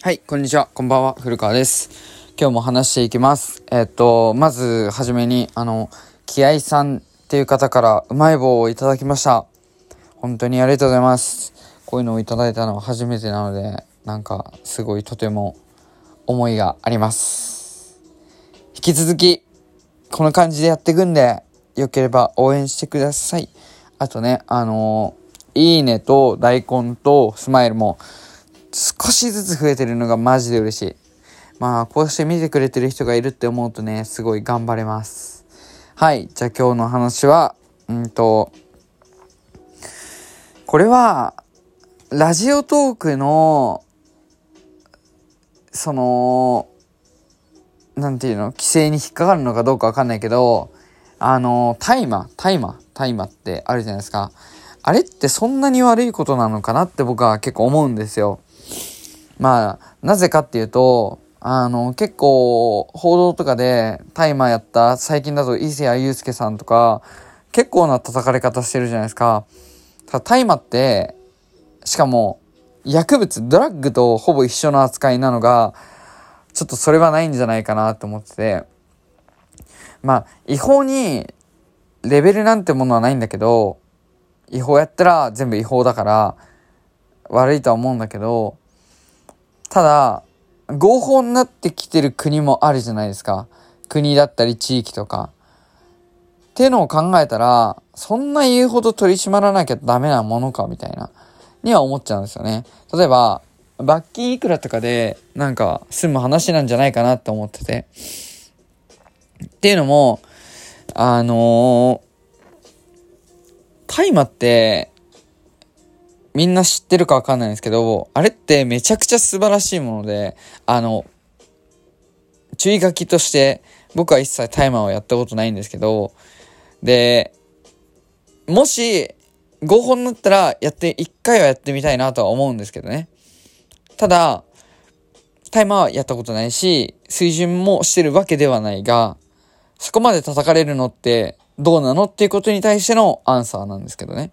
はい、こんにちは。こんばんは。古川です。今日も話していきます。えっと、まず、はじめに、あの、気合さんっていう方からうまい棒をいただきました。本当にありがとうございます。こういうのをいただいたのは初めてなので、なんか、すごいとても思いがあります。引き続き、この感じでやっていくんで、よければ応援してください。あとね、あのいいねと大根とスマイルも、少しずつ増えてるのがマジで嬉しい。まあ、こうして見てくれてる人がいるって思うとね、すごい頑張れます。はい。じゃあ今日の話は、うんと、これは、ラジオトークの、その、なんていうの？規制に引っかかるのかどうかわかんないけど、あの、大麻、大麻、大麻ってあるじゃないですか。あれってそんなに悪いことなのかなって僕は結構思うんですよ。まあ、なぜかっていうと、あの、結構、報道とかで、大麻やった、最近だと伊勢谷友介さんとか、結構な叩かれ方してるじゃないですか。ただ、大麻って、しかも、薬物、ドラッグとほぼ一緒の扱いなのが、ちょっとそれはないんじゃないかなと思ってて、まあ、違法に、レベルなんてものはないんだけど、違法やったら全部違法だから、悪いとは思うんだけど、ただ、合法になってきてる国もあるじゃないですか。国だったり地域とか。ってのを考えたら、そんな言うほど取り締まらなきゃダメなものかみたいな、には思っちゃうんですよね。例えば、罰金いくらとかで、なんか、済む話なんじゃないかなって思ってて。っていうのも、あのー、大麻って、みんな知ってるかわかんないんですけど、あれってめちゃくちゃ素晴らしいもので、あの、注意書きとして、僕は一切タイマーをやったことないんですけど、で、もし、合法になったら、やって、一回はやってみたいなとは思うんですけどね。ただ、タイマーはやったことないし、水準もしてるわけではないが、そこまで叩かれるのってどうなのっていうことに対してのアンサーなんですけどね。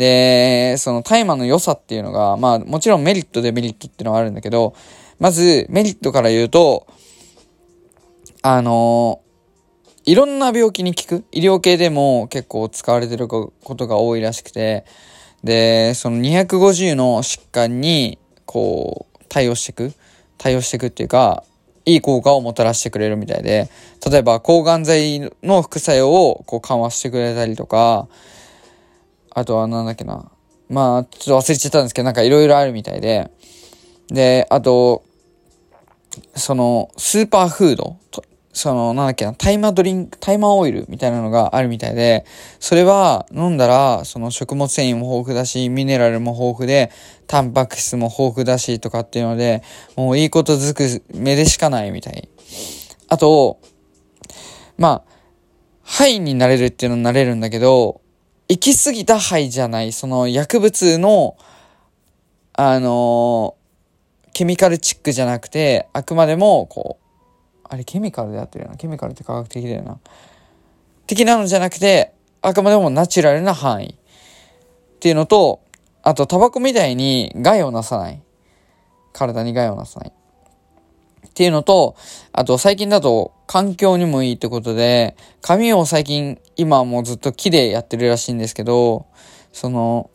で、その大麻の良さっていうのが、まあもちろんメリットデメリットっていうのはあるんだけど、まずメリットから言うと、あのいろんな病気に効く。医療系でも結構使われてることが多いらしくて、で、その250の疾患に、こう、対応していく。対応していくっていうか、いい効果をもたらしてくれるみたいで、例えば抗がん剤の副作用をこう緩和してくれたりとか、あとはなんだっけな。まあ、ちょっと忘れちゃったんですけど、なんかいろいろあるみたいで。で、あと、その、スーパーフードその、なんだっけな、タイマードリンク、タイマーオイルみたいなのがあるみたいで、それは飲んだら、その食物繊維も豊富だし、ミネラルも豊富で、タンパク質も豊富だしとかっていうので、もういいことづく目でしかないみたい。あと、まあ、ハイになれるっていうのになれるんだけど、行き過ぎた肺じゃない、その薬物の、あのー、ケミカルチックじゃなくて、あくまでも、こう、あれケミカルでやってるよな。ケミカルって科学的だよな。的なのじゃなくて、あくまでもナチュラルな範囲。っていうのと、あと、タバコみたいに害をなさない。体に害をなさない。っていうのと、あと最近だと環境にもいいってことで、髪を最近、今はもうずっと木でやってるらしいんですけど、その、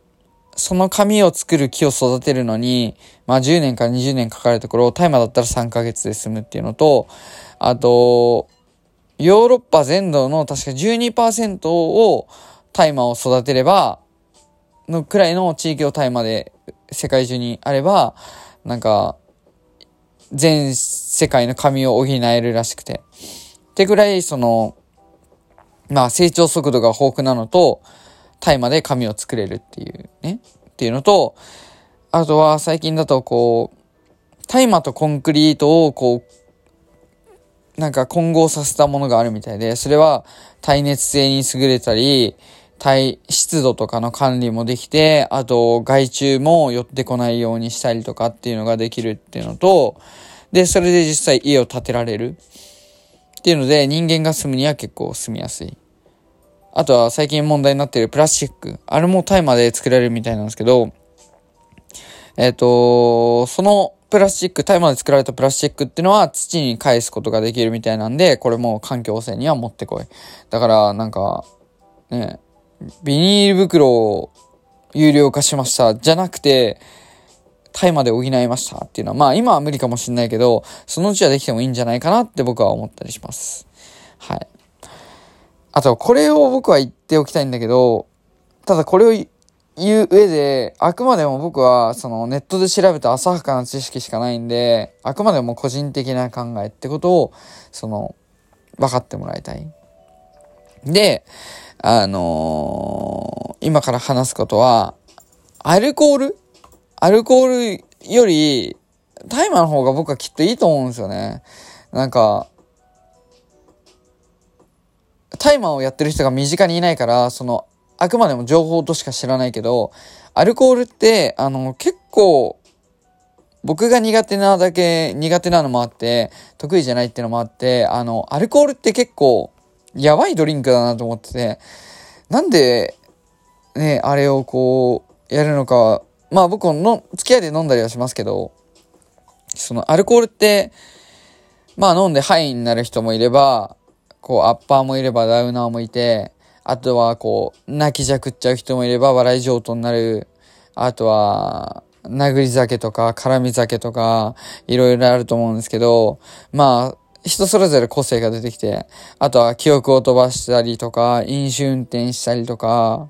その紙を作る木を育てるのに、まあ10年から20年かかるところを、大麻だったら3ヶ月で済むっていうのと、あと、ヨーロッパ全土の確か12%を大麻を育てれば、のくらいの地域を大麻で世界中にあれば、なんか、全世界の紙を補えるらしくて。ってぐらい、その、まあ成長速度が豊富なのと、大麻で紙を作れるっていうね。っていうのと、あとは最近だとこう、大麻とコンクリートをこう、なんか混合させたものがあるみたいで、それは耐熱性に優れたり、体、湿度とかの管理もできて、あと害虫も寄ってこないようにしたりとかっていうのができるっていうのと、で、それで実際家を建てられるっていうので人間が住むには結構住みやすい。あとは最近問題になっているプラスチック。あれも大麻で作られるみたいなんですけど、えっ、ー、と、そのプラスチック、大麻で作られたプラスチックっていうのは土に返すことができるみたいなんで、これも環境汚染には持ってこい。だから、なんか、ね、ビニール袋を有料化しました。じゃなくて、タイまで補いましたっていうのは、まあ今は無理かもしんないけど、そのうちはできてもいいんじゃないかなって僕は思ったりします。はい。あと、これを僕は言っておきたいんだけど、ただこれを言う上で、あくまでも僕は、そのネットで調べた浅はかな知識しかないんで、あくまでも個人的な考えってことを、その、分かってもらいたい。で、あのー、今から話すことは、アルコール？アルコールより、大麻の方が僕はきっといいと思うんですよね。なんか、大麻をやってる人が身近にいないから、その、あくまでも情報としか知らないけど、アルコールって、あの、結構、僕が苦手なだけ、苦手なのもあって、得意じゃないっていうのもあって、あの、アルコールって結構、やばいドリンクだなと思ってて、なんで、ね、あれをこう、やるのかまあ僕の付き合いで飲んだりはしますけど、そのアルコールって、まあ飲んでハイになる人もいれば、こうアッパーもいればダウナーもいて、あとはこう泣きじゃくっちゃう人もいれば笑い上等になる、あとは殴り酒とか絡み酒とかいろいろあると思うんですけど、まあ人それぞれ個性が出てきて、あとは記憶を飛ばしたりとか、飲酒運転したりとか、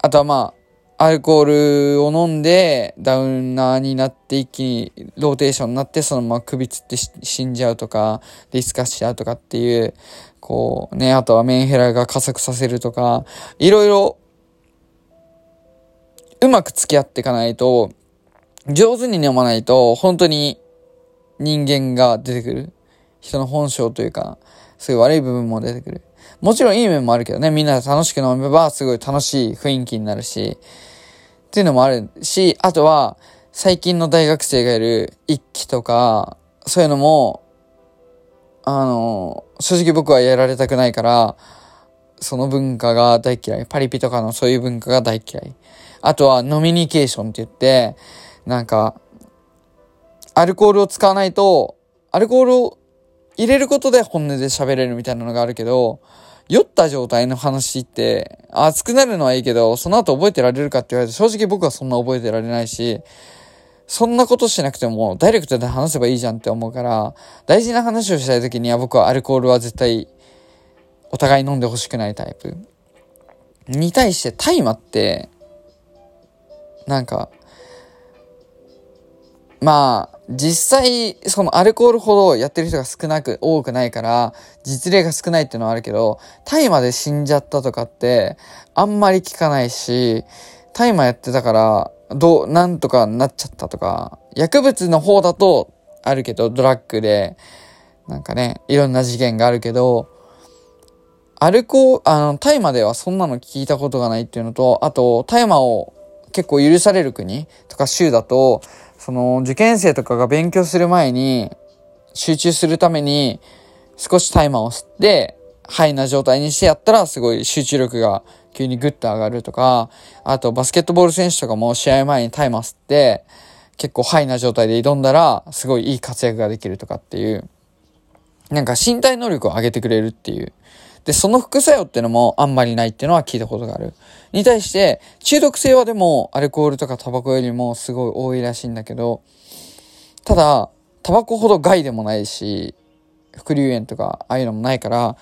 あとはまあ、アルコールを飲んでダウナーになって一気にローテーションになってそのまま首つって死んじゃうとかディスカスしちゃうとかっていうこうねあとはメンヘラが加速させるとかいろいろうまく付き合っていかないと上手に飲まないと本当に人間が出てくる人の本性というかそうい悪い部分も出てくるもちろんいい面もあるけどねみんなで楽しく飲めばすごい楽しい雰囲気になるしっていうのもあるし、あとは、最近の大学生がいる一期とか、そういうのも、あの、正直僕はやられたくないから、その文化が大嫌い。パリピとかのそういう文化が大嫌い。あとは、ノミニケーションって言って、なんか、アルコールを使わないと、アルコールを入れることで本音で喋れるみたいなのがあるけど、酔った状態の話って、熱くなるのはいいけど、その後覚えてられるかって言われて、正直僕はそんな覚えてられないし、そんなことしなくても、ダイレクトで話せばいいじゃんって思うから、大事な話をしたい時には僕はアルコールは絶対、お互い飲んでほしくないタイプ。に対して大麻って、なんか、まあ、実際、そのアルコールほどやってる人が少なく、多くないから、実例が少ないっていうのはあるけど、大麻で死んじゃったとかって、あんまり聞かないし、大麻やってたから、どう、なんとかなっちゃったとか、薬物の方だとあるけど、ドラッグで、なんかね、いろんな事件があるけど、アルコール、あの、大麻ではそんなの聞いたことがないっていうのと、あと、大麻を結構許される国とか州だと、その受験生とかが勉強する前に集中するために少しタイマーを吸ってハイな状態にしてやったらすごい集中力が急にグッと上がるとか、あとバスケットボール選手とかも試合前にタイマー吸って結構ハイな状態で挑んだらすごいいい活躍ができるとかっていう、なんか身体能力を上げてくれるっていうで、その副作用っていうのもあんまりないっていうのは聞いたことがある。に対して、中毒性はでもアルコールとかタバコよりもすごい多いらしいんだけど、ただ、タバコほど害でもないし、副流炎とかああいうのもないから、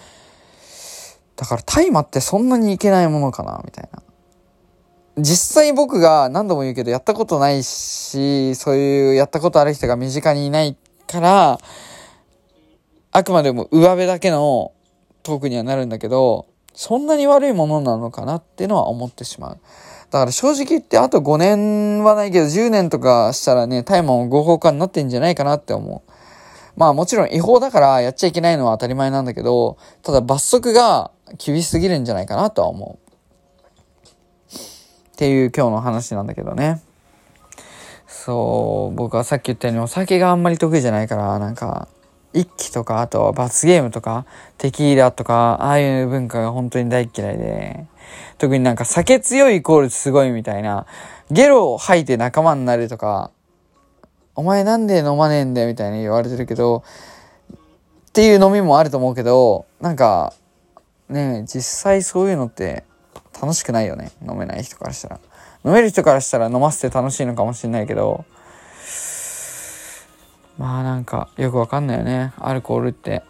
だから大麻ってそんなにいけないものかな、みたいな。実際僕が何度も言うけどやったことないし、そういうやったことある人が身近にいないから、あくまでも上辺だけのトークにはなるんだけど、そんなに悪いものなのかなっていうのは思ってしまう。だから正直言ってあと5年はないけど10年とかしたらね、大麻も合法化になってんじゃないかなって思う。まあもちろん違法だからやっちゃいけないのは当たり前なんだけど、ただ罰則が厳しすぎるんじゃないかなとは思う。っていう今日の話なんだけどね。そう、僕はさっき言ったようにお酒があんまり得意じゃないから、なんか、一気とか、あと罰ゲームとか、テキーラとか、ああいう文化が本当に大嫌いで、特になんか酒強いイコールすごいみたいな、ゲロを吐いて仲間になるとか、お前なんで飲まねえんだよみたいに言われてるけど、っていう飲みもあると思うけど、なんか、ね実際そういうのって楽しくないよね。飲めない人からしたら。飲める人からしたら飲ませて楽しいのかもしれないけど、まあなんかよくわかんないよね。アルコールって。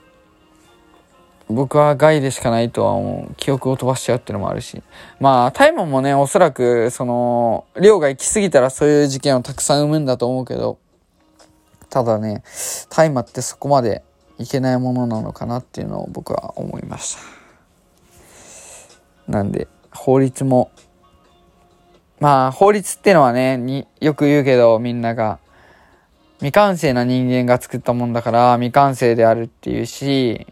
僕は害でしかないとは思う。記憶を飛ばしちゃうっていうのもあるし。まあ、大麻もね、おそらく、その、量が行き過ぎたらそういう事件をたくさん生むんだと思うけど、ただね、大麻ってそこまでいけないものなのかなっていうのを僕は思いました。なんで、法律も、まあ、法律ってのはね、によく言うけど、みんなが、未完成な人間が作ったもんだから、未完成であるっていうし、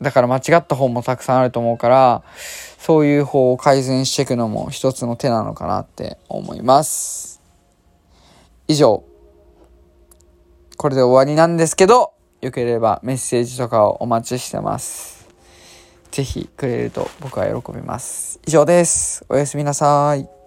だから間違った方もたくさんあると思うから、そういう方を改善していくのも一つの手なのかなって思います。以上。これで終わりなんですけど、よければメッセージとかをお待ちしてます。ぜひくれると僕は喜びます。以上です。おやすみなさい。